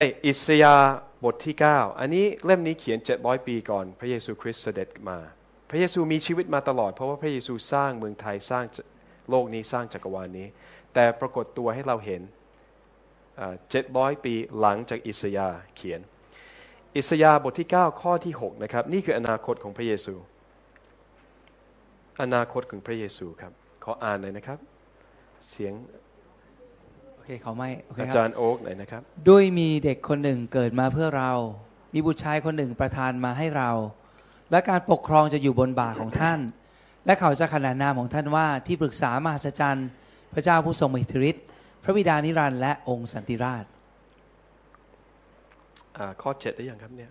อิสยาบทที่ 9 อันนี้เล่มนี้เขียน 700 ปีก่อน พระเยซูคริสต์เสด็จมา พระเยซูมีชีวิตมาตลอด เพราะว่าพระเยซูสร้างเมืองไทยสร้างโลกนี้สร้างจักรวาลนี้ แต่ปรากฏตัวให้เราเห็นเจ็ดร้อยปีหลังจากอิสยาเขียน อิสยาบทที่ 9 ข้อที่ 6 นะครับ นี่คืออนาคตของพระเยซู อนาคตของพระเยซูครับ ขออ่านหน่อยนะครับ เสียง เคเขาไม่โอเคอาคจารับรย์โอ๊กหน่อยนะครับ ด้วยมีเด็กคนหนึ่งเกิดมาเพื่อเรา มีบุตรชายคนหนึ่งประทานมาให้เรา และการปกครองจะอยู่บนบ่าของท่าน และเขาจะขนานนามของท่านว่าที่ปรึกษามหัศจรรย์ พระเจ้าผู้ทรงอิทธิฤทธิ์พระบิดานิรันดร์และองค์สันติราชอ่าข้อ7ได้ยังครับเนี่ย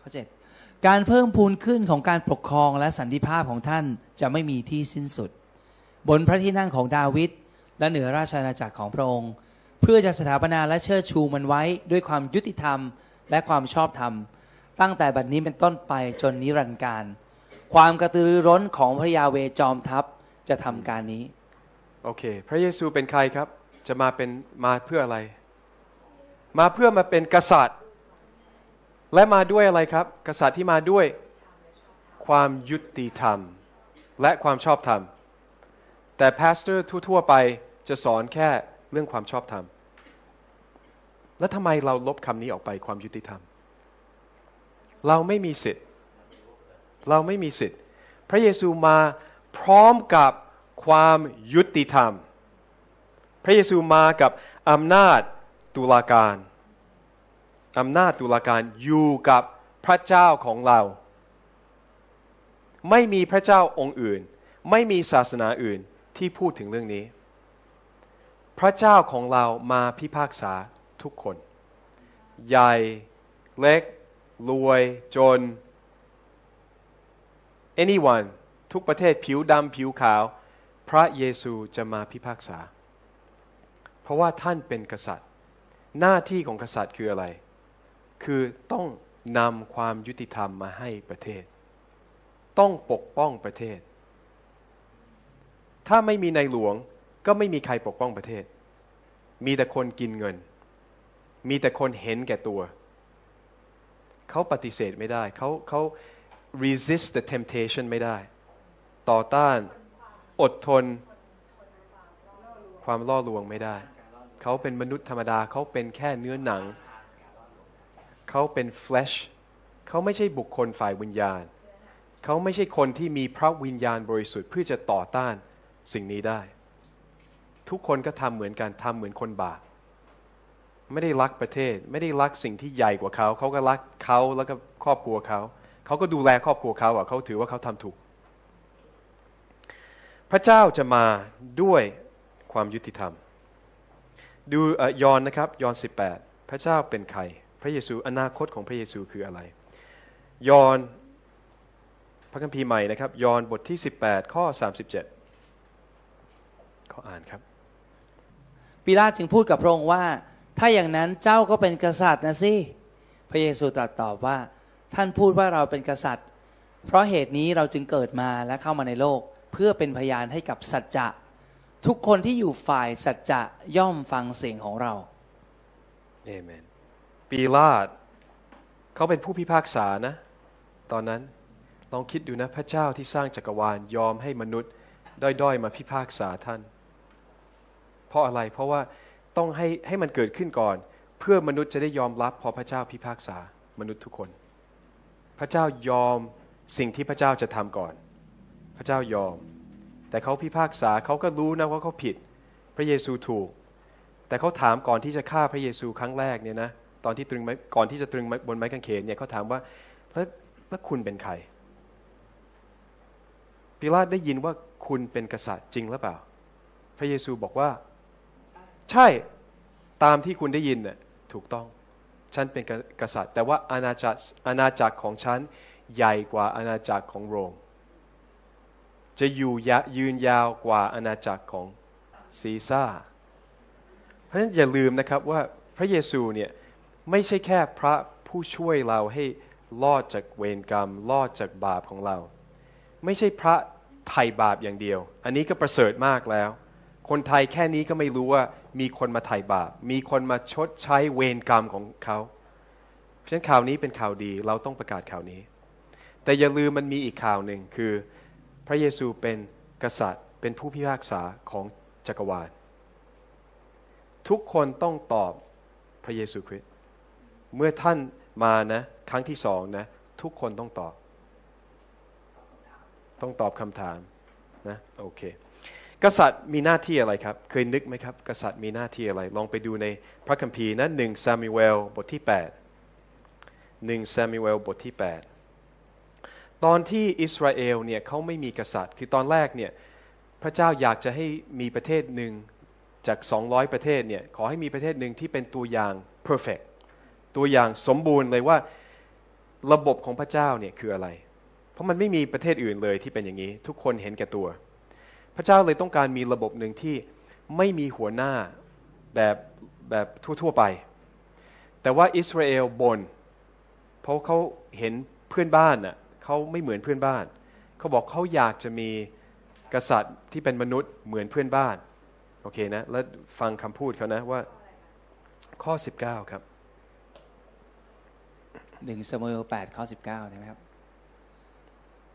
ข้อ7การเพิ่มพูนขึ้นของการปกครองและสันติภาพของท่านจะไม่มีที่สิ้นสุด บนพระที่นั่งของดาวิด และเหนือราชอาณาจักรของพระองค์ เพื่อจะสถาปนาและเชิดชูมันไว้ด้วยความยุติธรรมและความชอบธรรม ตั้งแต่บัดนี้เป็นต้นไปจนนิรันดร์การ ความกระตือรือร้นของพระยาเวจอมทัพจะทำการนี้ โอเค พระเยซูเป็นใครครับ จะมาเป็นมาเพื่ออะไร มาเพื่อมาเป็นกษัตริย์ และมาด้วยอะไรครับ กษัตริย์ที่มาด้วย ความยุติธรรม และความชอบธรรม แต่ pastor ทั่วๆไป จะสอนแค่เรื่องความชอบธรรม แล้วทำไมเราลบคำนี้ออกไปความยุติธรรม เราไม่มีสิทธิ์ เราไม่มีสิทธิ์ พระเยซูมาพร้อมกับความยุติธรรม พระเยซูมากับอำนาจตุลาการอำนาจตุลาการอยู่กับพระเจ้าของเรา ไม่มีพระเจ้าองค์อื่น ไม่มีศาสนาอื่นที่พูดถึงเรื่องนี้ พระเจ้าของเรามาพิพากษาทุกคน ใหญ่เล็ก รวยจน anyone ทุกประเทศผิวดำผิวขาว พระเยซูจะมาพิพากษา เพราะว่าท่านเป็นกษัตริย์ หน้าที่ของกษัตริย์คืออะไร คือต้องนำความยุติธรรมมาให้ประเทศ ต้องปกป้องประเทศ ถ้าไม่มีในหลวง ก็ไม่มีใครปกป้องประเทศ มีแต่คนกินเงิน มีแต่คนเห็นแก่ตัว เขาปฏิเสธไม่ได้ เขาเขา resist the temptation ไม่ได้ ต่อต้าน อดทน ความล่อลวงไม่ได้ เขาเป็นมนุษย์ธรรมดา เขาเป็นแค่เนื้อหนัง เขาเป็น flesh เขาไม่ใช่บุคคลฝ่ายวิญญาณ เขาไม่ใช่คนที่มีพระวิญญาณบริสุทธิ์เพื่อจะต่อต้านสิ่งนี้ได้ ทุกคนก็ทำเหมือนกันทำเหมือนคนบาปไม่ได้รักประเทศ ไม่ได้รักสิ่งที่ใหญ่กว่าเขา เขาก็รักเขาแล้วก็ครอบครัวเขา เขาก็ดูแลครอบครัวเขาอะเขาถือว่าเขาทำถูก พระเจ้าจะมาด้วยความยุติธรรม ดูยอนนะครับยอน 18 พระเจ้าเป็นใคร พระเยซูอนาคตของพระเยซูคืออะไร ยอนพระคัมภีร์ใหม่นะครับ ยอนบทที่ 18 ข้อ 37 ขออ่านครับ ปิลาตจึงพูดกับพระองค์ว่า ถ้าอย่างนั้นเจ้าก็เป็นกษัตริย์นะสิพระเยซูตรัสตอบว่า ท่านพูดว่าเราเป็นกษัตริย์ เพราะเหตุนี้เราจึงเกิดมาและเข้ามาในโลก เพื่อเป็นพยานให้กับสัจจะ ทุกคนที่อยู่ฝ่ายสัจจะย่อมฟังเสียงของเราเอเมนปีลาตเขาเป็นผู้พิพากษานะ ตอนนั้นลองคิดดูนะพระเจ้าที่สร้างจักรวาลยอมให้มนุษย์ด้อยๆมาพิพากษาท่าน เพราะอะไร เพราะว่าต้องให้ให้มันเกิดขึ้นก่อน เพื่อมนุษย์จะได้ยอมรับพอพระเจ้าพิพากษามนุษย์ทุกคน พระเจ้ายอมสิ่งที่พระเจ้าจะทำก่อน พระเจ้ายอม แต่เขาพิพากษาเขาก็รู้นะว่าเขาผิด พระเยซูถูก แต่เขาถามก่อนที่จะฆ่าพระเยซูครั้งแรกเนี่ยนะตอนที่ตรึงไม้ก่อนที่จะตรึงบนไม้กางเขนเนี่ยเขาถามว่าแล้วแล้วคุณเป็นใครปิลาตได้ยินว่าคุณเป็นกษัตริย์จริงหรือเปล่า พระเยซูบอกว่า ใช่ตามที่คุณได้ยินน่ะถูกต้อง ฉันเป็นกษัตริย์ แต่ว่าอาณาจักรอาณาจักรของฉันใหญ่กว่าอาณาจักรของโรม จะอยู่ยืนยาวกว่าอาณาจักรของซีซ่า เพราะฉะนั้นอย่าลืมนะครับว่าพระเยซูเนี่ยไม่ใช่แค่พระผู้ช่วยเราให้รอดจากเวรกรรมรอดจากบาปของเรา ไม่ใช่พระไถ่บาปอย่างเดียว อันนี้ก็ประเสริฐมากแล้ว คนไทยแค่นี้ก็ไม่รู้ว่า มีคนมาไถ่บาป มีคนมาชดใช้เวรกรรมของเขาเพราะฉะนั้นข่าวนี้เป็นข่าวดีเราต้องประกาศข่าวนี้ แต่อย่าลืมมันมีอีกข่าวหนึ่งคือ พระเยซูเป็นกษัตริย์ เป็นผู้พิพากษาของจักรวาล ทุกคนต้องตอบพระเยซูคริสต์เมื่อท่านมานะครั้งที่สองนะทุกคนต้องตอบ ต้องตอบคำถามนะโอเค กษัตริย์มีหน้าที่อะไรครับ เคยนึกไหมครับ กษัตริย์มีหน้าที่อะไร ลองไปดูในพระคัมภีร์นะหนึ่งซามูเอลบทที่8หนึ่งซามูเอลบทที่ 8 ตอนที่อิสราเอลเนี่ยเขาไม่มีกษัตริย์ คือตอนแรกเนี่ยพระเจ้าอยากจะให้มีประเทศหนึ่งจาก 200 ประเทศเนี่ยขอให้มีประเทศหนึ่งที่เป็นตัวอย่าง perfect ตัวอย่างสมบูรณ์เลยว่าระบบของพระเจ้าเนี่ยคืออะไร เพราะมันไม่มีประเทศอื่นเลยที่เป็นอย่างนี้ ทุกคนเห็นแก่ตัว พระเจ้าเลยต้องการมีระบบหนึ่งที่ไม่มีหัวหน้าแบบแบบทั่ว ๆไป แต่ว่าอิสราเอลบนเพราะเขาเห็นเพื่อนบ้านน่ะเขาไม่เหมือนเพื่อนบ้าน เขาบอกเขาอยากจะมีกษัตริย์ที่เป็นมนุษย์เหมือนเพื่อนบ้าน โอเคนะ แล้วฟังคำพูดเขานะว่าข้อ 19 ครับหนึ่งสมุเอลแปดข้อสิบเก้าใช่ไหมครับ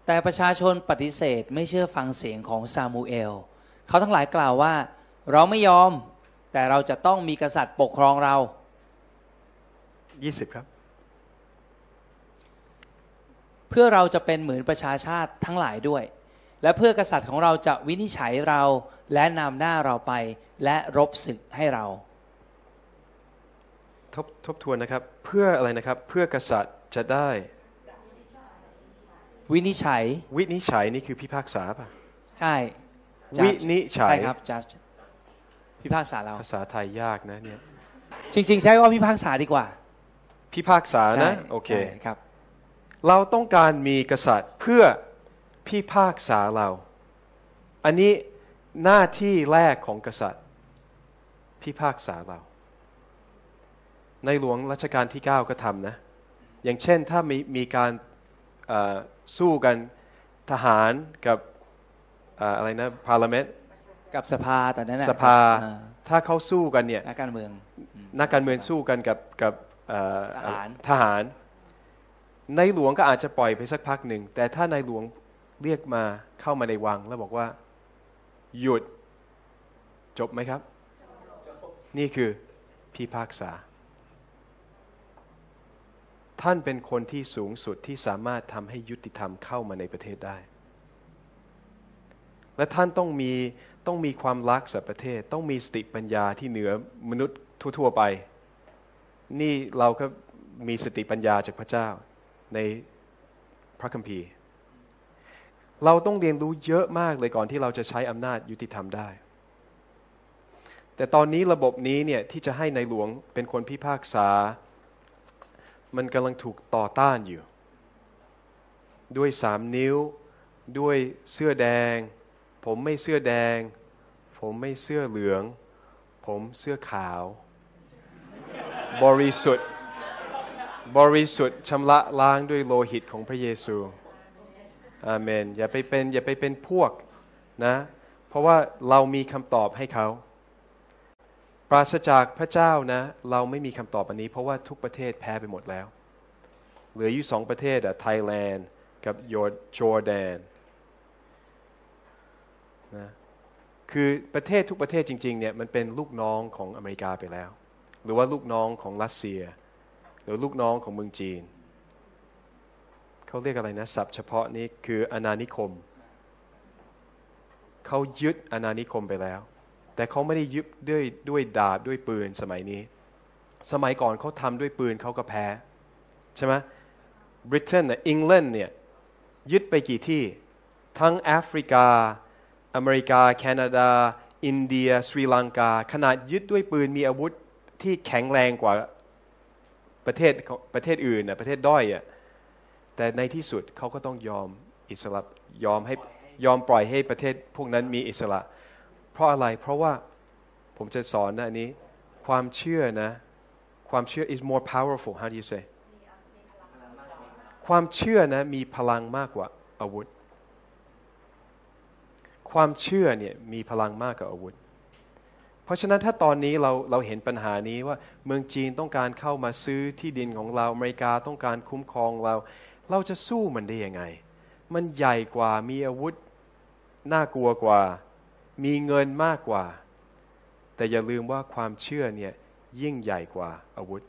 แต่ประชาชนปฏิเสธไม่เชื่อฟังเสียงของซามูเอล เขาทั้งหลายกล่าวว่า เราไม่ยอม แต่เราจะต้องมีกษัตริย์ปกครองเรา 20 ครับ เพื่อเราจะเป็นเหมือนประชาชาติทั้งหลายด้วย และเพื่อกษัตริย์ของเราจะวินิจฉัยเราและนำหน้าเราไปและรบศึกให้เรา ทบทบทวนนะครับ เพื่ออะไรนะครับ เพื่อกษัตริย์จะได้ วินิจฉัย วินิจฉัยนี่คือพิพากษาป่ะ ใช่ วิ Judge นิจฉัย ใช่ครับจัดพิพากษาเรา ภาษาไทยยากนะเนี่ย จริง ๆ ใช้ว่าพิพากษาดีกว่า พิพากษานะใช่โอเคใช่ครับ เราต้องการมีกษัตริย์เพื่อพิพากษาเรา อันนี้หน้าที่แรกของกษัตริย์ พิพากษาเรา ในหลวงรัชกาลที่ 9 ก็ทำนะ อย่างเช่นถ้ามีมีการเอ่อ สู้กันทหารกับเอ่ออะไรนะพาร์ลเมนต์กับสภาตอนนั้นน่ะสภาอ่ถ้าเขาสู้กันเนี่ยนักการเมืองนักการเมืองสู้กันกับกับเอ่อทหารทหาร ในหลวงก็อาจจะปล่อยไปสักพักหนึ่ง แต่ถ้าในหลวงเรียกมาเข้ามาในวังแล้วบอกว่า หยุดจบไหมครับ นี่คือพิพากษา ท่านเป็นคนที่สูงสุดที่สามารถทำให้ยุติธรรมเข้ามาในประเทศได้ และท่านต้องมีต้องมีความรักสัประเทศ ต้องมีสติปัญญาที่เหนือมนุษย์ทั่วๆไป นี่เราก็มีสติปัญญาจากพระเจ้าในพระคัมภีร์ เราต้องเรียนรู้เยอะมากเลยก่อนที่เราจะใช้อำนาจยุติธรรมได้ แต่ตอนนี้ระบบนี้เนี่ยที่จะให้ในหลวงเป็นคนพิพากษา มันกำลังถูกต่อต้านอยู่ ด้วยสามนิ้ว ด้วยเสื้อแดง ผมไม่เสื้อแดง ผมไม่เสื้อเหลือง ผมเสื้อขาว บริสุทธิ์ บริสุทธิ์ชำระล้างด้วยโลหิตของพระเยซูอาเมนอย่าไปเป็นอย่าไปเป็นพวกนะ เพราะว่าเรามีคำตอบให้เขา ราศจากพระเจ้านะ เราไม่มีคำตอบอันนี้ เพราะว่าทุกประเทศแพ้ไปหมดแล้ว เหลืออยู่สองประเทศอะไทยแลนด์กับจอร์แดนนะคือประเทศทุกประเทศจริงๆเนี่ยมันเป็นลูกน้องของอเมริกาไปแล้ว หรือว่าลูกน้องของรัสเซีย หรือลูกน้องของเมืองจีนเขาเรียกอะไรนะศัพท์เฉพาะนี้คืออาณานิคมเขายึดอาณานิคมไปแล้ว แต่เขาไม่ได้ยึดด้วยด้วยดาบด้วยปืนสมัยนี้ สมัยก่อนเขาทำด้วยปืนเขาก็แพ้ ใช่ไหมบริเตนเนี่ยอังกฤษเนี่ยยึดไปกี่ที่ ทั้งแอฟริกา อเมริกา แคนาดา อินเดียสรีลังกา ขนาดยึดด้วยปืนมีอาวุธที่แข็งแรงกว่าประเทศประเทศอื่นนะประเทศด้อยอะแต่ในที่สุดเขาก็ต้องยอมอิสระยอมให้ยอมปล่อยให้ประเทศพวกนั้นมีอิสระ เพราะอะไร เพราะว่าผมจะสอนนะอันนี้ ความเชื่อนะ ความเชื่อ is more powerful how do you say ความเชื่อนะมีพลังมากกว่าอาวุธ ความเชื่อเนี่ยมีพลังมากกว่าอาวุธ เพราะฉะนั้นถ้าตอนนี้เราเราเห็นปัญหานี้ว่าเมืองจีนต้องการเข้ามาซื้อที่ดินของเราอเมริกาต้องการคุ้มครองเรา เราจะสู้มันได้ยังไง มันใหญ่กว่ามีอาวุธน่ากลัวกว่า มีเงินมากกว่า แต่อย่าลืมว่าความเชื่อเนี่ยยิ่งใหญ่กว่าอาวุธ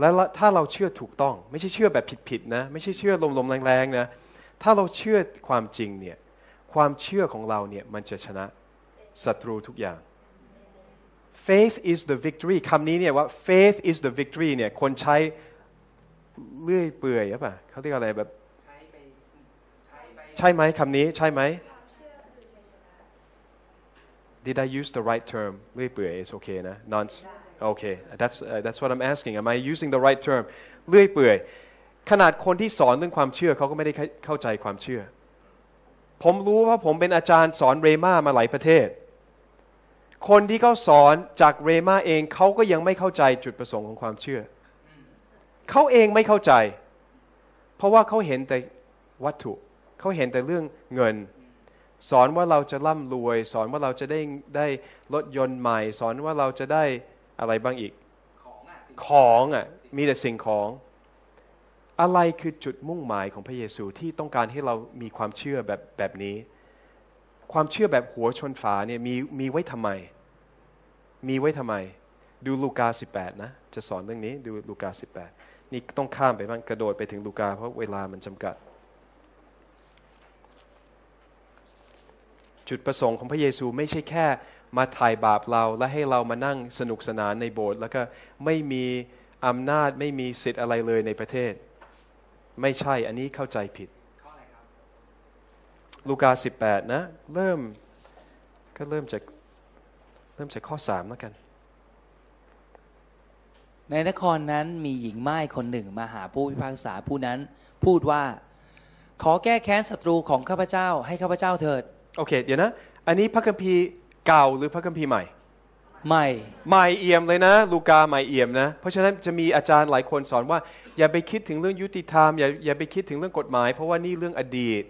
และถ้าเราเชื่อถูกต้อง ไม่ใช่เชื่อแบบผิดๆนะ ไม่ใช่เชื่อลมๆแรงๆนะถ้าเราเชื่อความจริงเนี่ยความเชื่อของเราเนี่ยมันจะชนะศัตรูทุกอย่าง faith is the victory คำนี้เนี่ยว่า faith is the victory เนี่ยคนใช้เลื่อยเปื่อยหรือเปล่าเขาเรียกอะไรแบบ ใช่ไหมคำนี้ใช่ไหม Did I use the right term เลื่อยเปื่อย is okay นะ non okay that's uh, that's what I'm asking am I using the right term เลื่อยเปื่อยขนาดคนที่สอนเรื่องความเชื่อเขาก็ไม่ได้เข้าใจความเชื่อ ผมรู้ว่าผมเป็นอาจารย์สอนเรมามาหลายประเทศ คนที่เขาสอนจากเรมาเองเขาก็ยังไม่เข้าใจจุดประสงค์ของความเชื่อ เขาเองไม่เข้าใจ เพราะว่าเขาเห็นแต่วัตถุ เขาเห็นแต่เรื่องเงิน สอนว่าเราจะร่ำรวย สอนว่าเราจะได้ได้รถยนต์ใหม่ สอนว่าเราจะได้อะไรบ้างอีก ของอะมีแต่สิ่งของ อะไรคือจุดมุ่งหมายของพระเยซูที่ต้องการให้เรามีความเชื่อแบบแบบนี้ ความเชื่อแบบหัวชนฝาเนี่ยมีมีไว้ทำไม มีไว้ทำไม ดูลูกา 18 นะ จะสอนเรื่องนี้ดูลูกา 18 นี่ต้องข้ามไปบ้างกระโดดไปถึงลูกาเพราะเวลามันจำกัด จุดประสงค์ของพระเยซูไม่ใช่แค่มาถ่ายบาปเราและให้เรามานั่งสนุกสนานในโบสถ์แล้วก็ไม่มีอำนาจไม่มีสิทธิ์อะไรเลยในประเทศ ไม่ใช่อันนี้เข้าใจผิด ลูกา 18 นะ เริ่มก็เริ่มจากเริ่มจากข้อ 3 แล้วกัน ในนครนั้นมีหญิงไม้คนหนึ่งมาหาผู้พิพากษาผู้นั้น พูดว่า ขอแก้แค้นศัตรูของข้าพเจ้าให้ข้าพเจ้าเถิด โอเค เดี๋ยวนะ อันนี้พระคัมภีร์เก่าหรือพระคัมภีร์ใหม่ไม่ ใหม่เอี่ยมเลยนะ ลูกาใหม่เอี่ยมนะ เพราะฉะนั้นจะมีอาจารย์หลายคนสอนว่า อย่าไปคิดถึงเรื่องยุติธรรม อย่าอย่าไปคิดถึงเรื่องกฎหมาย เพราะว่านี่เรื่องอดีต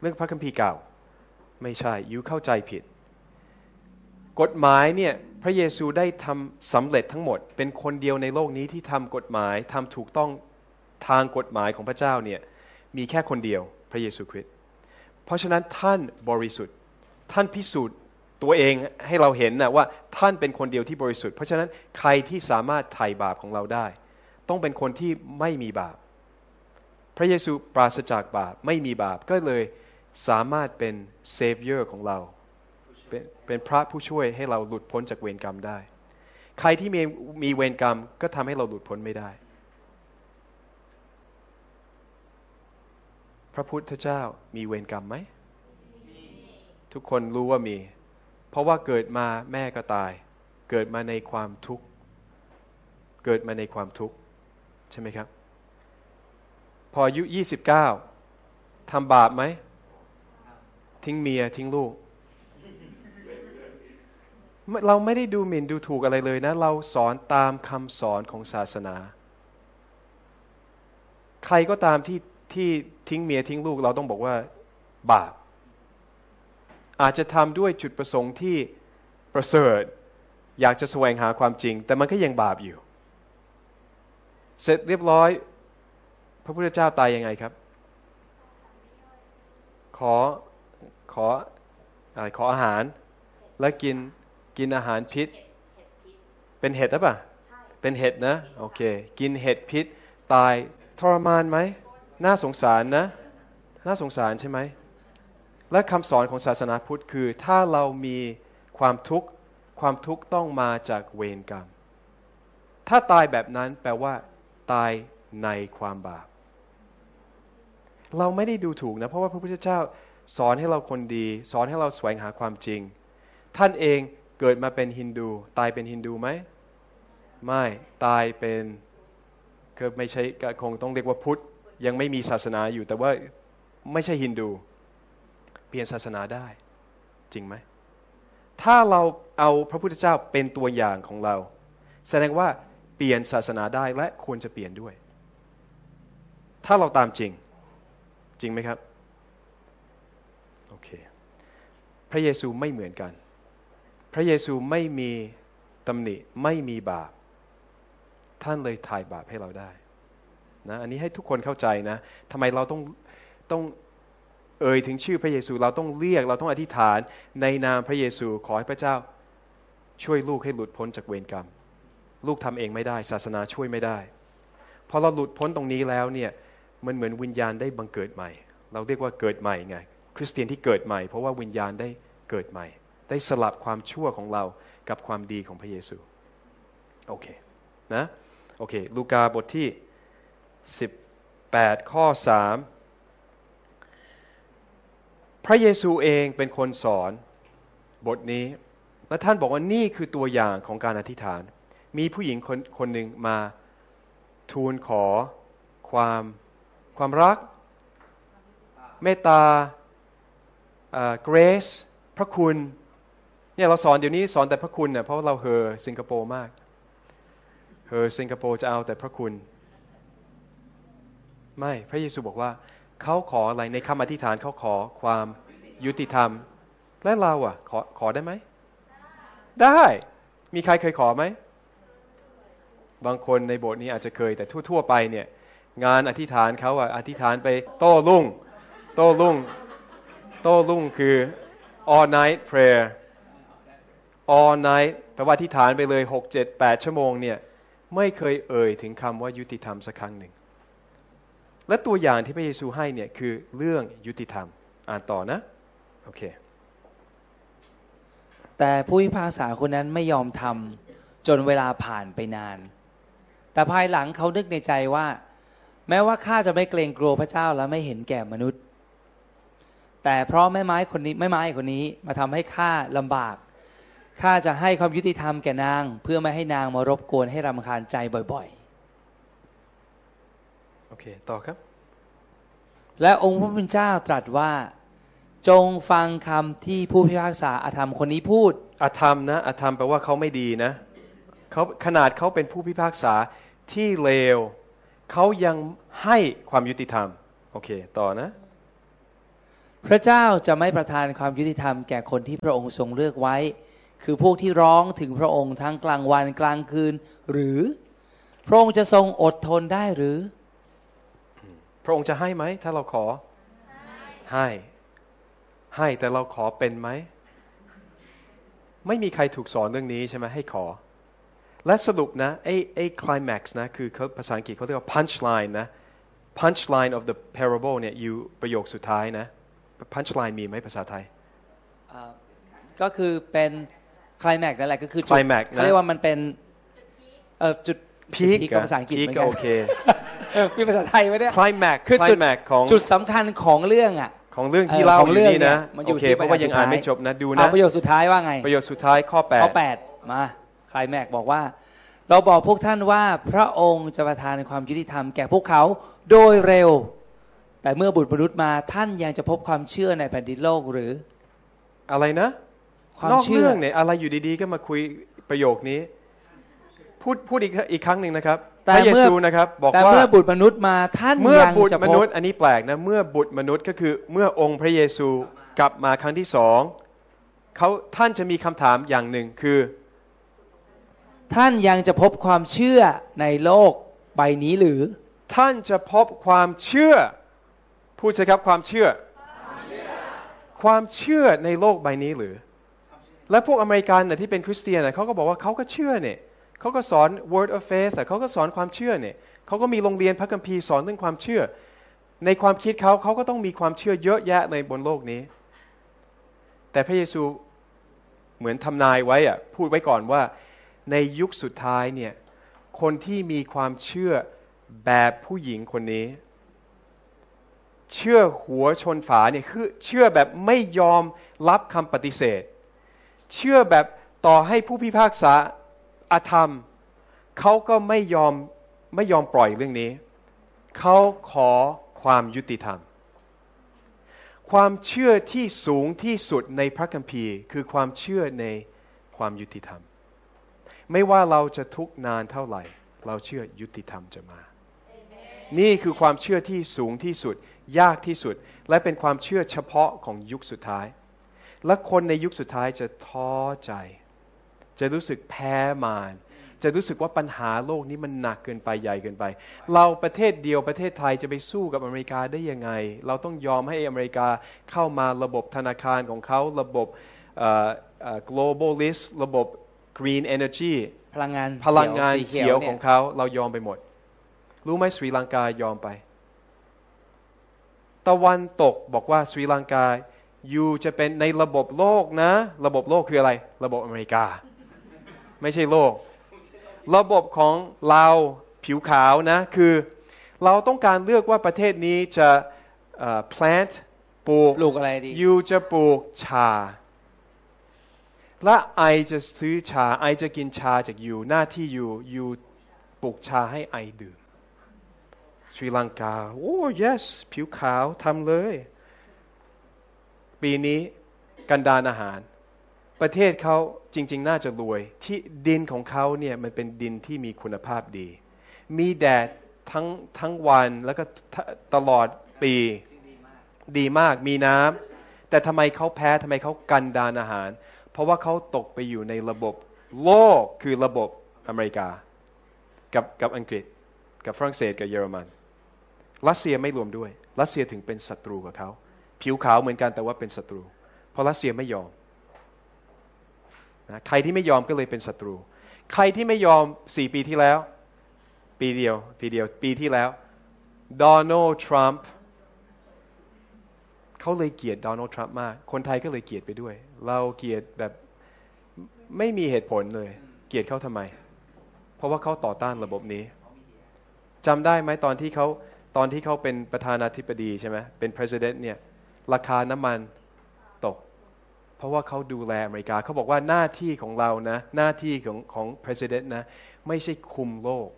เรื่องพระคัมภีร์เก่า ไม่ใช่ยูเข้าใจผิด กฎหมายเนี่ยพระเยซูได้ทำสำเร็จทั้งหมด เป็นคนเดียวในโลกนี้ที่ทำกฎหมายทำถูกต้องทางกฎหมายของพระเจ้าเนี่ยมีแค่คนเดียวพระเยซูคริสต์ เพราะฉะนั้นท่านบริสุทธิ์ ท่านพิสูจน์ตัวเองให้เราเห็นนะว่าท่านเป็นคนเดียวที่บริสุทธิ์ เพราะฉะนั้นใครที่สามารถไถ่บาปของเราได้ ต้องเป็นคนที่ไม่มีบาป พระเยซูปราศจากบาปไม่มีบาปก็เลยสามารถเป็น savior ของเราเป็นเป็นพระผู้ช่วยให้เราหลุดพ้นจากเวรกรรมได้ ใครที่มีมีเวรกรรมก็ทำให้เราหลุดพ้นไม่ได้ พระพุทธเจ้ามีเวรกรรมไหม ทุกคนรู้ว่ามี เพราะว่าเกิดมาแม่ก็ตาย เกิดมาในความทุกข์ เกิดมาในความทุกข์ ใช่ไหมครับ พออายุ 29ทำบาปไหม ทิ้งเมียทิ้งลูก เราไม่ได้ดูหมิ่นดูถูกอะไรเลยนะ เราสอนตามคำสอนของศาสนา ใครก็ตามที่ ที่ทิ้งเมียทิ้งลูกเราต้องบอกว่าบาป อาจจะทำด้วยจุดประสงค์ที่ประเสริฐ อยากจะแสวงหาความจริง แต่มันก็ยังบาปอยู่ เสร็จเรียบร้อย พระพุทธเจ้าตายยังไงครับ ขอขออะไรขออาหาร แล้วกินกินอาหารพิษ เป็นเห็ดหรือเปล่าเป็นเห็ดนะ โอเค กินเห็ดพิษ ตายทรมานไหม น่าสงสารนะ น่าสงสารใช่ไหม และคำสอนของศาสนาพุทธคือ ถ้าเรามีความทุกข์ ความทุกข์ต้องมาจากเวรกรรม ถ้าตายแบบนั้นแปลว่า ตายในความบาป เราไม่ได้ดูถูกนะ เพราะว่าพระพุทธเจ้าสอนให้เราคนดี สอนให้เราแสวงหาความจริง ท่านเองเกิดมาเป็นฮินดู ตายเป็นฮินดูไหม ไม่ ตายเป็นก็ไม่ใช่คงต้องเรียกว่าพุทธ ยังไม่มีศาสนาอยู่ แต่ว่าไม่ใช่ฮินดู เปลี่ยนศาสนาได้จริงไหม ถ้าเราเอาพระพุทธเจ้าเป็นตัวอย่างของเรา แสดงว่าเปลี่ยนศาสนาได้และควรจะเปลี่ยนด้วย ถ้าเราตามจริงจริงไหมครับโอเคพระเยซูไม่เหมือนกัน พระเยซูไม่มีตำหนิไม่มีบาป ท่านเลยถ่ายบาปให้เราได้ นะอันนี้ให้ทุกคนเข้าใจนะทำไมเราต้องต้องเอ่ยถึงชื่อพระเยซูเราต้องเรียกเราต้องอธิษฐานในนามพระเยซูขอให้พระเจ้าช่วยลูกให้หลุดพ้นจากเวรกรรม ลูกทำเองไม่ได้ ศาสนาช่วยไม่ได้พอเราหลุดพ้นตรงนี้แล้วเนี่ยมันเหมือนวิญญาณได้บังเกิดใหม่ เราเรียกว่าเกิดใหม่ไงคริสเตียนที่เกิดใหม่ เพราะว่าวิญญาณได้เกิดใหม่ ได้สลับความชั่วของเรากับความดีของพระเยซูโอเคนะโอเค ลูกาบทที่ 18 ข้อ 3 พระเยซูเองเป็นคนสอนบทนี้ และท่านบอกว่านี่คือตัวอย่างของการอธิษฐาน มีผู้หญิงคนคนหนึ่งมาทูลขอความความรัก เมตตาเกรซพระคุณเนี่ยเราสอนเดี๋ยวนี้สอนแต่พระคุณเน่ยเพราะเราเฮอสิงคโปร์มากเฮอสิงคโปร์จะเอาแต่พระคุณ ไม่พระเยซูบอกว่าเขาขออะไรในคำอธิษฐานเขาขอความยุติธรรม และเราอะ ขอขอได้ไหม ได้ มีใครเคยขอไหม บางคนในโบสถ์นี้อาจจะเคยแต่ทั่ว ๆ ไปเนี่ย งานอธิษฐานเขาอะอธิษฐานไปโต้รุ่ง โต้รุ่ง โต้รุ่งคือ all night prayer all night แปลว่าอธิษฐานไปเลย 6 7 8 ชั่วโมงเนี่ย ไม่เคยเอ่ยถึงคำว่ายุติธรรมสักครั้งหนึ่ง และตัวอย่างที่พระเยซูให้เนี่ยคือเรื่องยุติธรรม อ่านต่อนะ โอเค แต่ผู้พิพากษาคนนั้นไม่ยอมทำจนเวลาผ่านไปนาน แต่ภายหลังเขานึกในใจว่า แม้ว่าข้าจะไม่เกรงกลัวพระเจ้าและไม่เห็นแก่มนุษย์ แต่เพราะแม่ไม้คนนี้แม่ไม้คนนี้มาทำให้ข้าลำบากข้าจะให้ความยุติธรรมแก่นาง เพื่อไม่ให้นางมารบกวนให้รำคาญใจบ่อย โอเค ต่อครับๆและองค์พระผู้เป็นเจ้าตรัสว่า จงฟังคำที่ผู้พิพากษาอาธรรมคนนี้พูด อาธรรมนะอาธรรมแปลว่าเขาไม่ดีนะเขาขนาดเขาเป็นผู้พิพากษาที่เลวเขายังให้ความยุติธรรม โอเค ต่อนะ พระเจ้าจะไม่ประทานความยุติธรรมแก่คนที่พระองค์ทรงเลือกไว้ คือพวกที่ร้องถึงพระองค์ทั้งกลางวันกลางคืน หรือ พระองค์จะทรงอดทนได้หรือพ ระองค์จะให้ไหม ถ้าเราขอ ให้ ให้แต่เราขอเป็นไหม ไม่มีใครถูกสอนเรื่องนี้ใช่ไหมให้ขอ และสรุปนะไอ้ไอ้ climax นะ คือเขาภาษาอังกฤษเขาเรียกว่า punchline นะ punchline of the parable เนี่ยอยู่ประโยคสุดท้ายนะ punchline มีไหมภาษาไทยอ่าก็คือเป็นคลแม็กนั่นแหละก็คือจุด climax นะเขาเรียกว่ามันเป็นเออจุดพีคจุดกับภาษาอังกฤษพีคเหมือนก็กันโอเคเออ มีภาษาไทยไหมเนี่ย climax คือจุด climax ของจุดสำคัญของเรื่องอะ ของเรื่องที่เออเล่าของอเรื่ยู่องนี่เนี่นะยมันอยู่โอเคที่เพราะว่ายังประโยคอ่านไม่สุจดบท้ายนะดูเอานะ ประโยคสุดท้ายว่าไง ประโยคสุดท้ายข้อข้อ8มาคลายแม็กบอกว่า เราบอกพวกท่านว่าพระองค์จะประทานความยุติธรรมแก่พวกเขาโดยเร็ว แต่เมื่อบุตรมนุษย์มาท่านยังจะพบความเชื่อในแผ่นดินโลกหรือ8อะไรนะความนอกเชื่เรื่อองเนี่ยอะไรอยู่ดีๆ ก็มาคุยประโยคนี้ พูดพูดอีกอีกครั้งหนึ่งนะครับ แต่พระเยเมื่อซูนะครับบอกแต่ว่าเมื่อบุตรมนุษย์มาท่านเมื่อยังบุตรจะมพนุบษย์อันนี้แปลกนะเมื่อบุตรมนุษย์ก็คือเมื่อองค์พระเยซูกลับมาครั้งที่สองเขาท่านจะมีคำถามอย่างหนึ่งคือ ท่านยังจะพบความเชื่อในโลกใบนี้หรือ ท่านจะพบความเชื่อ พูดสิครับความเชื่อ ความเชื่อในโลกใบนี้หรือ และพวกอเมริกันน่ะที่เป็นคริสเตียนน่ะเขาก็บอกว่าเขาก็เชื่อเนี่ย เขาก็สอน word of faith แต่เขาก็สอนความเชื่อเนี่ยเขาก็มีโรงเรียนพระคัมภีร์สอนเรื่องความเชื่อ ในความคิดเขาเขาก็ต้องมีความเชื่อเยอะแยะในบนโลกนี้ แต่พระเยซูเหมือนทำนายไว้อะพูดไว้ก่อนว่าในยุคสุดท้ายเนี่ยคนที่มีความเชื่อแบบผู้หญิงคนนี้ เชื่อหัวชนฝาเนี่ยคือเชื่อแบบไม่ยอมรับคำปฏิเสธ เชื่อแบบต่อให้ผู้พิพากษา อาธรรมเขาก็ไม่ยอมไม่ยอมปล่อยเรื่องนี้เขาขอความยุติธรรม ความเชื่อที่สูงที่สุดในพระคัมภีร์ คือความเชื่อในความยุติธรรม ไม่ว่าเราจะทุกข์นานเท่าไหร่ เราเชื่อยุติธรรมจะมา นี่คือความเชื่อที่สูงที่สุด ยากที่สุด และเป็นความเชื่อเฉพาะของยุคสุดท้าย และคนในยุคสุดท้ายจะท้อใจ จะรู้สึกแพ้มารจะรู้สึกว่าปัญหาโลกนี้มันหนักเกินไปใหญ่เกินไป เราประเทศเดียวประเทศไทยจะไปสู้กับอเมริกาได้ยังไง เราต้องยอมให้อเมริกาเข้ามาระบบธนาคารของเขาระบบเอ่อเอ่อ globalist ระบบ green energy พลังงานพลังงานสีเขียวนี่ของเขาเรายอมไปหมด รู้ไหมสรีลังกายอมไป ตะวันตกบอกว่าสรีลังกาอยู่จะเป็นในระบบโลกนะ ระบบโลกคืออะไร ระบบอเมริกา ไม่ใช่โลก ระบบของเราผิวขาวนะ คือเราต้องการเลือกว่าประเทศนี้จะเอ่อ plant ปลูกปลูกอะไรดียูจะปลูกชา และไอจะซื้อชา ไอจะกินชาจากยูหน้าที่ยูยูปลูกชาให้ไอดื่มสรีลังกา โอ้ yes ผิวขาวทำเลย ปีนี้กันดานอาหาร ประเทศเขาจริง ๆ น่าจะรวย ที่ดินของเขาเนี่ยมันเป็นดินที่มีคุณภาพดี มีแดดทั้งทั้งวันแล้วก็ตลอดปีดีมากมีน้ำแต่ทำไมเขาแพ้ทำไมเขากันดานอาหาร เพราะว่าเขาตกไปอยู่ในระบบโลกคือระบบอเมริกา กับกับอังกฤษ กับฝรั่งเศสกับเยอรมันรัสเซียไม่รวมด้วยรัสเซียถึงเป็นศัตรูกับเขา ผิวขาวเหมือนกันแต่ว่าเป็นศัตรู เพราะรัสเซียไม่ยอม นะใครที่ไม่ยอมก็เลยเป็นศัตรู ใครที่ไม่ยอมสี่ปีที่แล้ว ปีเดียว ปีเดียว ปีที่แล้วโดนัลด์ทรัมป์เขาเลยเกลียดโดนัลด์ทรัมป์มาก คนไทยก็เลยเกลียดไปด้วย เราเกลียดแบบไม่มีเหตุผลเลย เกลียดเขาทำไม เพราะว่าเขาต่อต้านระบบนี้จำได้ไหมตอนที่เขาตอนที่เขาเป็นประธานาธิบดีใช่ไหมเป็น president เนี่ยราคาน้ำมัน เพราะว่าเขาดูแลอเมริกาเขาบอกว่าหน้าที่ของเรานะ หน้าที่ของของ president นะ ไม่ใช่คุมโลก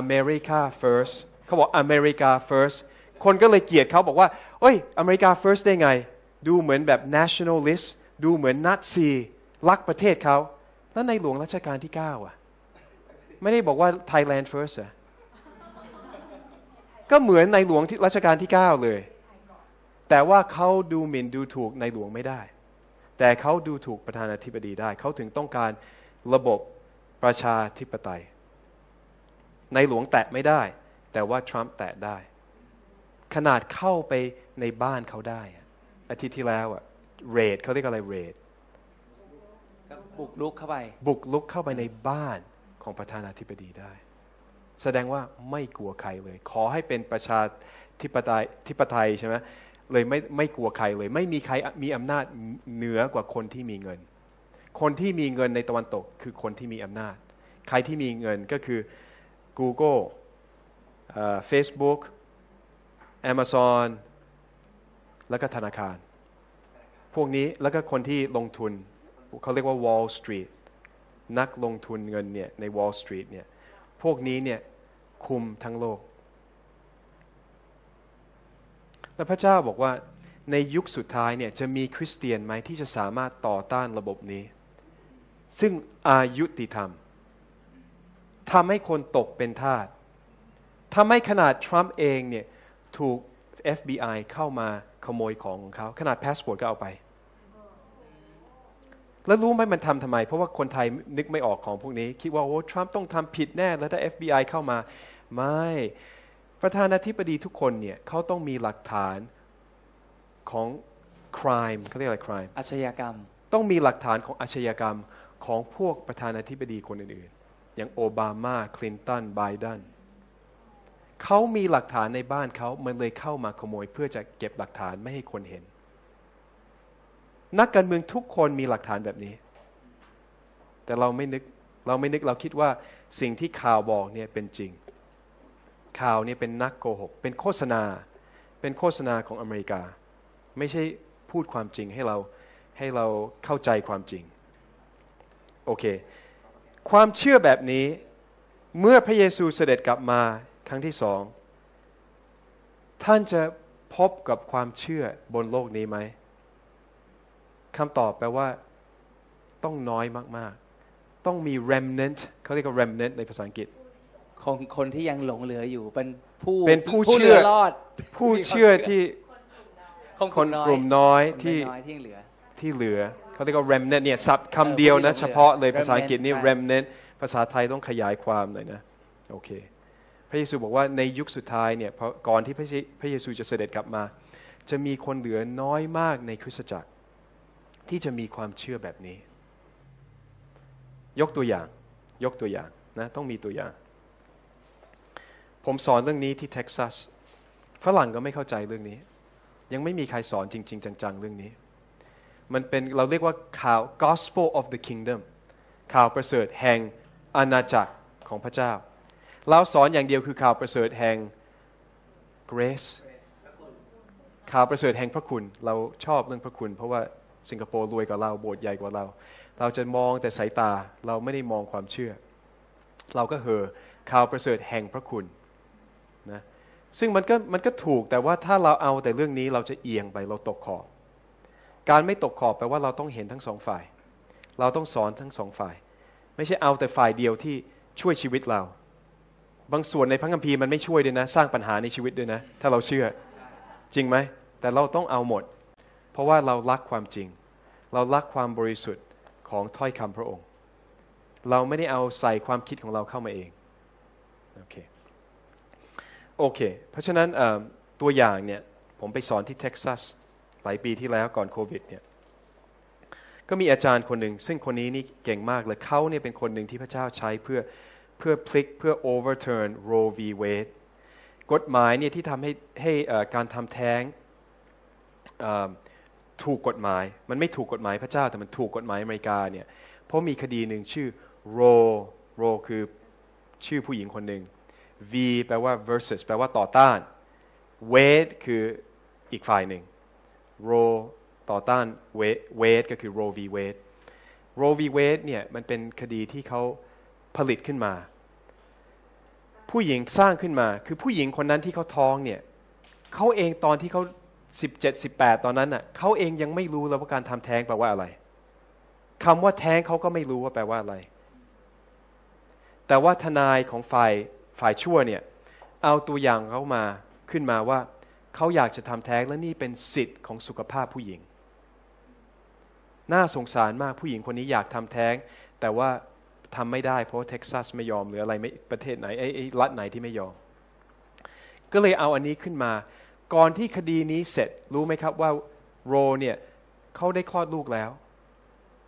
America first เขาบอก America first คนก็เลยเกลียดเขาบอกว่าเอ้ยอเมริกา first ได้ไง ดูเหมือนแบบ nationalist ดูเหมือนนัตซีรักประเทศเขาแล้วในหลวงรัชกาลที่ 9 อะ ไม่ได้บอกว่า Thailand first อะก็เหมือนในหลวงที่รัชกาลที่ 9 เลย แต่ว่าเขาดูหมิ่นดูถูกในหลวงไม่ได้ แต่เขาดูถูกประธานาธิบดีได้ เขาถึงต้องการระบบประชาธิปไตย ในหลวงแตะไม่ได้ แต่ว่าทรัมป์แตะได้ ขนาดเข้าไปในบ้านเขาได้อะอาทิตย์ที่แล้วอะเรดเขาเรียกอะไรเรดก็บุกรุกเข้าไป บุกลุกเข้าไปในบ้านของประธานาธิบดีได้ แสดงว่าไม่กลัวใครเลย ขอให้เป็นประชาธิปไตยธิปไตยใช่ไหม เลยไม่ไม่กลัวใครเลย ไม่มีใครมีอำนาจเหนือกว่าคนที่มีเงิน คนที่มีเงินในตะวันตก คือคนที่มีอำนาจ ใครที่มีเงินก็คือ Google เอ่อ Facebook Amazon แล้วก็ธนาคาร พวกนี้แล้วก็คนที่ลงทุนเขาเรียกว่า Wall Street นักลงทุนเงินเนี่ยใน Wall Street เนี่ยพวกนี้เนี่ยคุมทั้งโลก และพระเจ้าบอกว่าในยุคสุดท้ายเนี่ยจะมีคริสเตียนไหมที่จะสามารถต่อต้านระบบนี้ ซึ่งอยุติธรรมทำให้คนตกเป็นทาสทำให้ขนาดทรัมป์เองเนี่ยถูก FBI เข้ามาขโมยของของเขาขนาดพาสปอร์ตก็เอาไป แล้วรู้ไหมมันทำทำไม เพราะว่าคนไทยนึกไม่ออกของพวกนี้ คิดว่าโอ้ทรัมป์ต้องทำผิดแน่แล้วถ้า FBI เข้ามาไม่ ประธานาธิบดีทุกคนเนี่ยเขาต้องมีหลักฐานของ crime เขาเรียกอะไร crime อาชญากรรม ต้องมีหลักฐานของอาชญากรรมของพวกประธานาธิบดีคนอื่นๆ อย่างโอบามา คลินตัน ไบเดนเขามีหลักฐานในบ้านเขามันเลยเข้ามาขโมย เพื่อจะเก็บหลักฐานไม่ให้คนเห็น นักการเมืองทุกคนมีหลักฐานแบบนี้ แต่เราไม่นึกเราไม่นึกเราคิดว่าสิ่งที่ข่าวบอกเนี่ยเป็นจริง ข่าวนี่เป็นนักโกหก เป็นโฆษณา เป็นโฆษณาของอเมริกา ไม่ใช่พูดความจริงให้เราให้เราเข้าใจความจริง โอเค ความเชื่อแบบนี้เมื่อพระเยซูเสด็จกลับมาครั้งที่สอง ท่านจะพบกับความเชื่อบนโลกนี้ไหมคำตอบแปลว่า ต้องน้อยมาก ๆ ต้องมี remnant เขาเรียกว่า remnant ในภาษาอังกฤษ ของคนที่ยังหลงเหลืออยู่ เป็นผู้เป็นผู้เชื่อเหลือรอด ผู้เชื่อที่ของคนกลุ่มน้อยคนที่น้อยๆที่ยังเหลือที่เหลือเขาเรียกว่า remnant เนี่ยศัพท์คำเดียวนะเออเฉพาะเลย remnant ภาษาอังกฤษนี่ใช่ remnant ภาษาไทยต้องขยายความหน่อยนะโอเค พระเยซูบอกว่าในยุคสุดท้ายเนี่ยพอก่อนที่พระเยพระเยซูจะเสด็จกลับมา จะมีคนเหลือน้อยมากในคริสตจักร ที่จะมีความเชื่อแบบนี้ ยกตัวอย่าง ยกตัวอย่างนะต้องมีตัวอย่าง ผมสอนเรื่องนี้ที่เท็กซัสฝรั่งก็ไม่เข้าใจเรื่องนี้ ยังไม่มีใครสอนจริง ๆ จัง ๆ เรื่องนี้ มันเป็นเราเรียกว่าข่าว gospel of the kingdom ข่าวประเสริฐแห่งอาณาจักรของพระเจ้า เราสอนอย่างเดียวคือข่าวประเสริฐแห่ง grace ข่าวประเสริฐแห่งพระคุณ เราชอบเรื่องพระคุณ เพราะว่าสิงคโปร์รวยกว่าเราโบสถ์ใหญ่กว่าเรา เราจะมองแต่สายตาเราไม่ได้มองความเชื่อ เราก็เหอข่าวประเสริฐแห่งพระคุณ ซึ่งมันก็มันก็ถูกแต่ว่าถ้าเราเอาแต่เรื่องนี้เราจะเอียงไปเราตกขอบ การไม่ตกขอบแปลว่าเราต้องเห็นทั้งสองฝ่าย เราต้องสอนทั้งสองฝ่าย ไม่ใช่เอาแต่ฝ่ายเดียวที่ช่วยชีวิตเรา บางส่วนในพระคัมภีร์มันไม่ช่วยด้วยนะ สร้างปัญหาในชีวิตด้วยนะ ถ้าเราเชื่อจริงไหม แต่เราต้องเอาหมด เพราะว่าเรารักความจริง เรารักความบริสุทธิ์ของถ้อยคำพระองค์ เราไม่ได้เอาใส่ความคิดของเราเข้ามาเองโอเค โอเค เพราะฉะนั้นตัวอย่างเนี่ยผมไปสอนที่เท็กซัสหลายปีที่แล้วก่อนโควิดเนี่ยก็มีอาจารย์คนหนึ่ง ซึ่งคนนี้นี่เก่งมากเลยเขาเนี่ยเป็นคนหนึ่งที่พระเจ้าใช้เพื่อเพื่อพลิกเพื่อ overturn Roe v Wade กฎหมายเนี่ยที่ทำให้ให้การทำแท้งถูกกฎหมาย มันไม่ถูกกฎหมายพระเจ้า แต่มันถูกกฎหมายอเมริกาเนี่ยเพราะมีคดีหนึ่งชื่อ Roe Roe คือชื่อผู้หญิงคนหนึ่ง V แปลว่า versus แปลว่าต่อต้าน Wade คืออีกฝ่ายหนึ่ง Roe ต่อต้าน Wade Wade ก็คือ Roe v Wade Roe v Wade เนี่ยมันเป็นคดีที่เขาผลิตขึ้นมา ผู้หญิงสร้างขึ้นมา คือผู้หญิงคนนั้นที่เขาท้องเนี่ยเขาเองตอนที่เขา17 18 ตอนนั้นน่ะเขาเองยังไม่รู้แล้วว่าการทำแท้งแปลว่าอะไรคำว่าแท้งเขาก็ไม่รู้ว่าแปลว่าอะไร แต่ว่าทนายของฝ่าย ฝ่ายชั่วเนี่ยเอาตัวอย่างเขามาขึ้นมาว่าเขาอยากจะทำแท้งและนี่เป็นสิทธิ์ของสุขภาพผู้หญิง น่าสงสารมากผู้หญิงคนนี้อยากทำแท้ง แต่ว่าทำไม่ได้เพราะเท็กซัสไม่ยอมหรืออะไรไม่ประเทศไหนไอ้ไอ้รัฐไหนที่ไม่ยอม ก็เลยเอาอันนี้ขึ้นมา ก่อนที่คดีนี้เสร็จรู้ไหมครับว่าโรเนี่ยเขาได้คลอดลูกแล้ว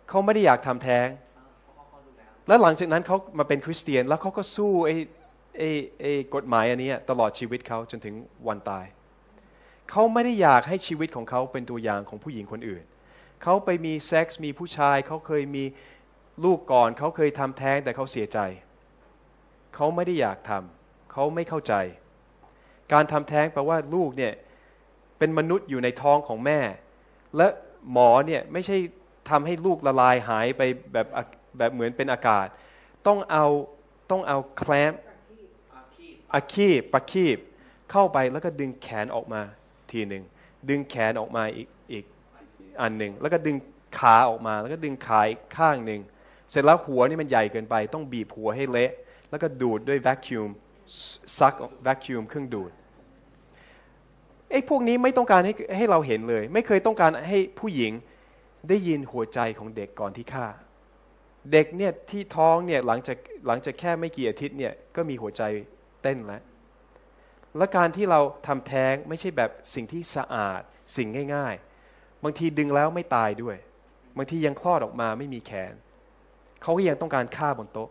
เขาไม่ได้อยากทำแท้ง แล้วหลังจากนั้นเขามาเป็นคริสเตียนแล้วเขาก็สู้ไอ้ ไอ้ไอ้กฎหมายอันนี้ตลอดชีวิตเขาจนถึงวันตาย เขาไม่ได้อยากให้ชีวิตของเขาเป็นตัวอย่างของผู้หญิงคนอื่น เขาไปมีเซ็กส์มีผู้ชาย เขาเคยมีลูกก่อน เขาเคยทำแท้งแต่เขาเสียใจ เขาไม่ได้อยากทำเขาไม่เข้าใจ การทำแท้งแปลว่าลูกเนี่ยเป็นมนุษย์อยู่ในท้องของแม่ และหมอเนี่ยไม่ใช่ทำให้ลูกละลายหายไปแบบแบบเหมือนเป็นอากาศ ต้องเอาต้องเอาแคลม อาคีบประคีบเข้าไปแล้วก็ดึงแขนออกมาทีหนึ่งดึงแขนออกมาอีกอีกอันหนึ่งแล้วก็ดึงขาออกมา แล้วก็ดึงขาอีกข้างหนึ่งเสร็จแล้วหัวนี่มันใหญ่เกินไป ต้องบีบหัวให้เละ แล้วก็ดูดด้วยแวคคิวมซักแวคคิวมเครื่องดูดไอ้พวกนี้ไม่ต้องการให้ให้เราเห็นเลย ไม่เคยต้องการให้ผู้หญิงได้ยินหัวใจของเด็กก่อนที่ฆ่า เด็กเนี่ยที่ท้องเนี่ยหลังจากหลังจากแค่ไม่กี่อาทิตย์เนี่ยก็มีหัวใจ เต้นแล้วและการที่เราทำแท้งไม่ใช่แบบสิ่งที่สะอาดสิ่งง่าย ๆ บางทีดึงแล้วไม่ตายด้วย บางทียังคลอดออกมาไม่มีแขน เขาก็ยังต้องการฆ่าบนโต๊ะ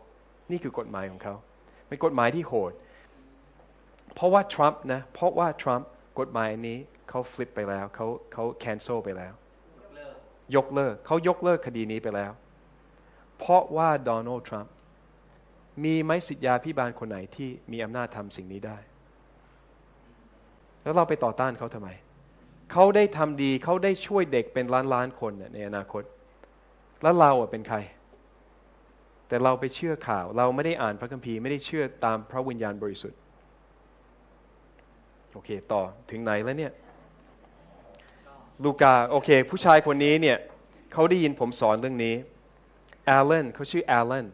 นี่คือกฎหมายของเขาเป็นกฎหมายที่โหด เพราะว่าทรัมป์นะเพราะว่าทรัมป์กฎหมายนนี้เขาฟลิปไปแล้วเขาเขาแคนเซิลไปแล้ว ยกเลิกเขายกเลิกคดีนี้ไปแล้ว เพราะว่าโดนัลด์ทรัมป์ มีไหมสิทธยาพิบาลคนไหนที่มีอำนาจทำสิ่งนี้ได้ แล้วเราไปต่อต้านเขาทำไม เขาได้ทำดีเขาได้ช่วยเด็กเป็นล้านล้านคนในอนาคต แล้วเราเป็นใคร แต่เราไปเชื่อข่าว เราไม่ได้อ่านพระคัมภีร์ไม่ได้เชื่อตามพระวิญญาณบริสุทธิ์ โอเค ต่อถึงไหนแล้วเนี่ย ลูกา โอเค ผู้ชายคนนี้เนี่ยเขาได้ยินผมสอนเรื่องนี้แอลเลนเขาชื่อแอลเลน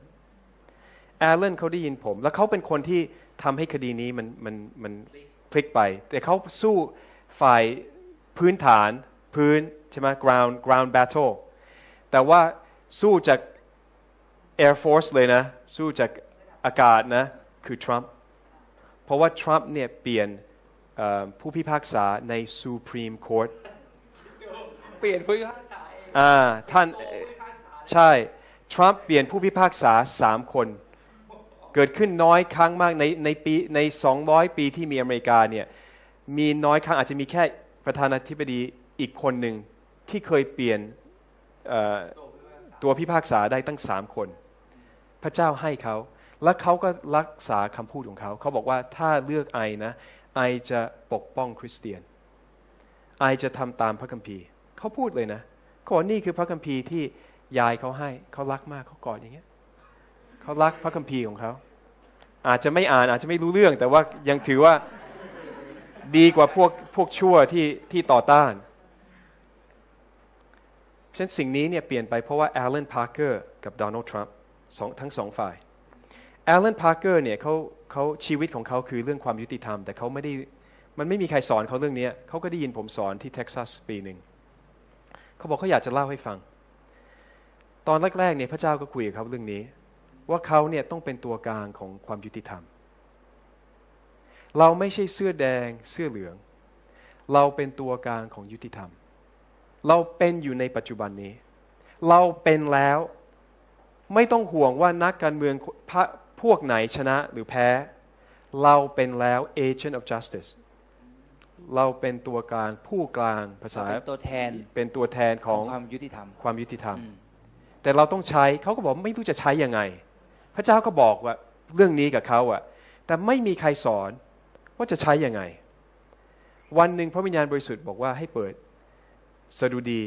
แอลเลนเขาได้ยินผม แล้วเขาเป็นคนที่ทำให้คดีนี้มันมันมันพลิกไป แต่เขาสู้ฝ่ายพื้นฐานพื้นใช่ไหม ground ground battle แต่ว่าสู้จาก Air Force เลยนะ สู้จากอากาศนะ คือทรัมป์เพราะว่าทรัมป์เนี่ยเปลี่ยนเอ่อผู้พิพากษาใน Supreme Court เปลี่ยนผู้พิพากษาเองอ่าท่านใช่ ทรัมป์เปลี่ยนผู้พิพากษาสามคน เกิดขึ้นน้อยครั้งมากในในปีใน 200 ปีที่มีอเมริกาเนี่ยมีน้อยครั้งอาจจะมีแค่ประธานาธิบดีอีกคนหนึ่งที่เคยเปลี่ยนตัวพิพากษาได้ตั้งสามคน พระเจ้าให้เขา และเขาก็รักษาคำพูดของเขา เขาบอกว่าถ้าเลือกไอนะ ไอจะปกป้องคริสเตียน ไอจะทำตามพระคัมภีร์ เขาพูดเลยนะเขาบอกนี่คือพระคัมภีร์ที่ยายเขาให้ เขารักมากเขากอดอย่างเงี้ย เขารักพระคัมภีร์ของเขา อาจจะไม่อ่านอาจจะไม่รู้เรื่อง แต่ว่ายังถือว่าดีกว่าพวกพวกชั่วที่ที่ต่อต้านเพราะฉะนั้นสิ่งนี้เนี่ยเปลี่ยนไปเพราะว่าแอลเลนพาร์เกอร์กับโดนัลด์ทรัมป์สองทั้งสองฝ่ายแอลเลนพาร์เกอร์เนี่ยเขาเขาชีวิตของเขาคือเรื่องความยุติธรรม แต่เขาไม่ได้มันไม่มีใครสอนเขาเรื่องนี้เขาก็ได้ยินผมสอนที่เท็กซัสปีหนึ่งเขาบอกเขาอยากจะเล่าให้ฟัง ตอนแรกๆเนี่ยพระเจ้าก็คุยกับเขาเรื่องนี้ ว่าเขาเนี่ยต้องเป็นตัวกลางของความยุติธรรม เราไม่ใช่เสื้อแดงเสื้อเหลือง เราเป็นตัวกลางของยุติธรรม เราเป็นอยู่ในปัจจุบันนี้ เราเป็นแล้วไม่ต้องห่วงว่านักการเมืองพะพวกไหนชนะหรือแพ้ เราเป็นแล้ว agent of justice เราเป็นตัวกลางผู้กลางภาษาเป็นตัวแทนเป็นตัวแทนขขอองงความยุติธรรมความยุติธรรมอืมแต่เราต้องใช้เขาก็บอกไม่รู้จะใช้ยังไง พระเจ้าก็บอกว่าเรื่องนี้กับเขาอะแต่ไม่มีใครสอนว่าจะใช้ยังไง วันหนึ่งพระวิญญาณบริสุทธิ์บอกว่าให้เปิดสดุดี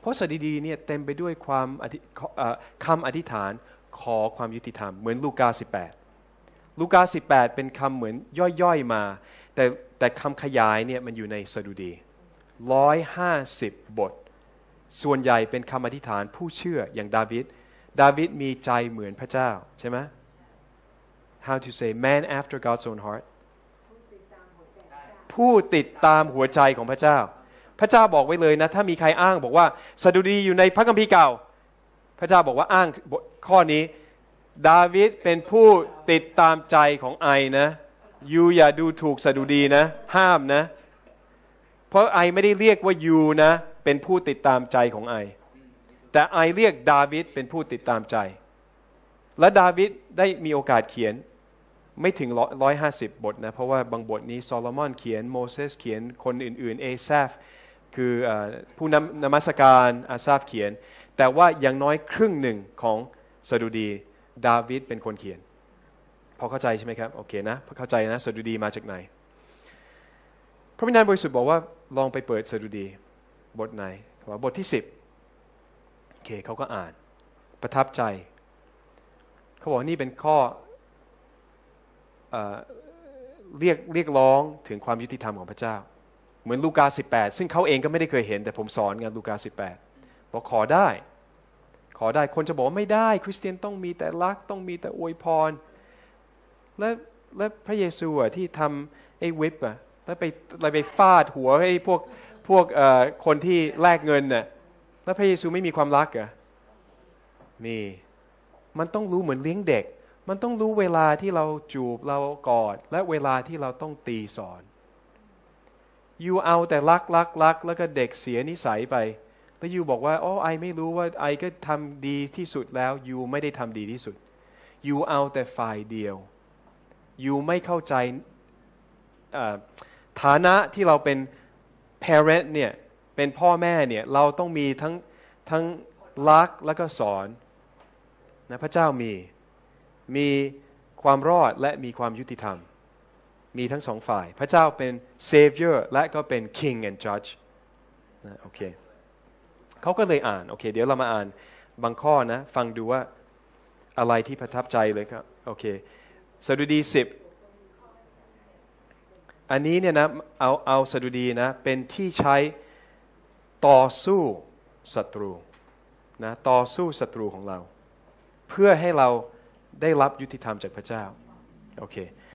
เพราะสดุดีเนี่ยเต็มไปด้วยความอธิเอ่อคำอธิษฐานขอความยุติธรรม เหมือนลูกา 18 ลูกา 18 เป็นคำเหมือนย่อยๆมา แต่แต่คำขยายเนี่ยมันอยู่ในสดุดี150 บท ส่วนใหญ่เป็นคำอธิษฐานผู้เชื่ออย่างดาวิด ดาวิดมีใจเหมือนพระเจ้าใช่ไหม How to say man after God's own heart ผู้ติดตามหัวใจของพระเจ้า พระเจ้าบอกไว้เลยนะ ถ้ามีใครอ้างบอกว่าสดุดีอยู่ในพระคัมภีร์เก่า พระเจ้าบอกว่าอ้างข้อนี้ ดาวิดเป็นผู้ติดตามใจของไอนะyou อย่าดูถูกสดุดีนะ ห้ามนะ เพราะ I ไม่ได้เรียกว่า you นะ เป็นผู้ติดตามใจของ I แต่ I เรียกดาวิดเป็นผู้ติดตามใจ และดาวิดได้มีโอกาสเขียนไม่ถึงร้อยห้าสิบบทนะ เพราะว่าบางบทนี้โซโลมอนเขียนโมเสสเขียนคนอื่นๆเอซาฟคือผู้นำนมัสการอาซาฟเขียน แต่ว่าอย่างน้อยครึ่งหนึ่งของสดุดีดาวิดเป็นคนเขียน พอเข้าใจใช่ไหมครับ โอเคนะพอเข้าใจนะสดุดีมาจากไหน พระวิญญาณบริสุทธิ์บอกว่าลองไปเปิดสดุดีบทไหนเขาบอกบทที่สิบ เคเขาก็อ่าน ประทับใจเขาบอกนี่เป็นข้อเรียกเรียกร้องถึงความยุติธรรมของพระเจ้า เหมือนลูกา 18 ซึ่งเขาเองก็ไม่ได้เคยเห็น แต่ผมสอนงานลูกา 18บอกขอได้ ขอได้คนจะบอกว่าไม่ได้ คริสเตียนต้องมีแต่รักต้องมีแต่อวยพร และและพระเยซูอะที่ทำไอ้วิปอะแล้วไปอะไรไปฟาดหัวไอ้พวกพวกคนที่แลกเงินน่ะ แล้วพระเยซูไม่มีความรักเหรอ มี มันต้องรู้เหมือนเลี้ยงเด็ก มันต้องรู้เวลาที่เราจูบเรากอด และเวลาที่เราต้องตีสอนยูเอาแต่รักรักรักแล้วก็เด็กเสียนิสัยไป แล้วยูบอกว่าอ๋อไอไม่รู้ว่าไอก็ทำดีที่สุดแล้วยูไม่ได้ทำดีที่สุดยูเอาแต่ฝ่ายเดียวยูไม่เข้าใจฐานะที่เราเป็น parent เนี่ย เป็นพ่อแม่เนี่ยเราต้องมีทั้งทั้งรักแล้วก็สอนนะพระเจ้ามีมีความรอดและมีความยุติธรรม มีทั้งสองฝ่าย พระเจ้าเป็น savior และก็เป็น king and judge นะโอเคเขาก็เลยอ่านโอเคเดี๋ยวเรามาอ่านบางข้อนะ ฟังดูว่าอะไรที่ประทับใจเลยครับโอเคสดุดีสิบอันนี้เนี่ยนะเอาเอาสดุดีนะ เป็นที่ใช้ ต่อสู้ศัตรูนะต่อสู้ศัตรูของเรา เพื่อให้เราได้รับยุติธรรมจากพระเจ้าโอเค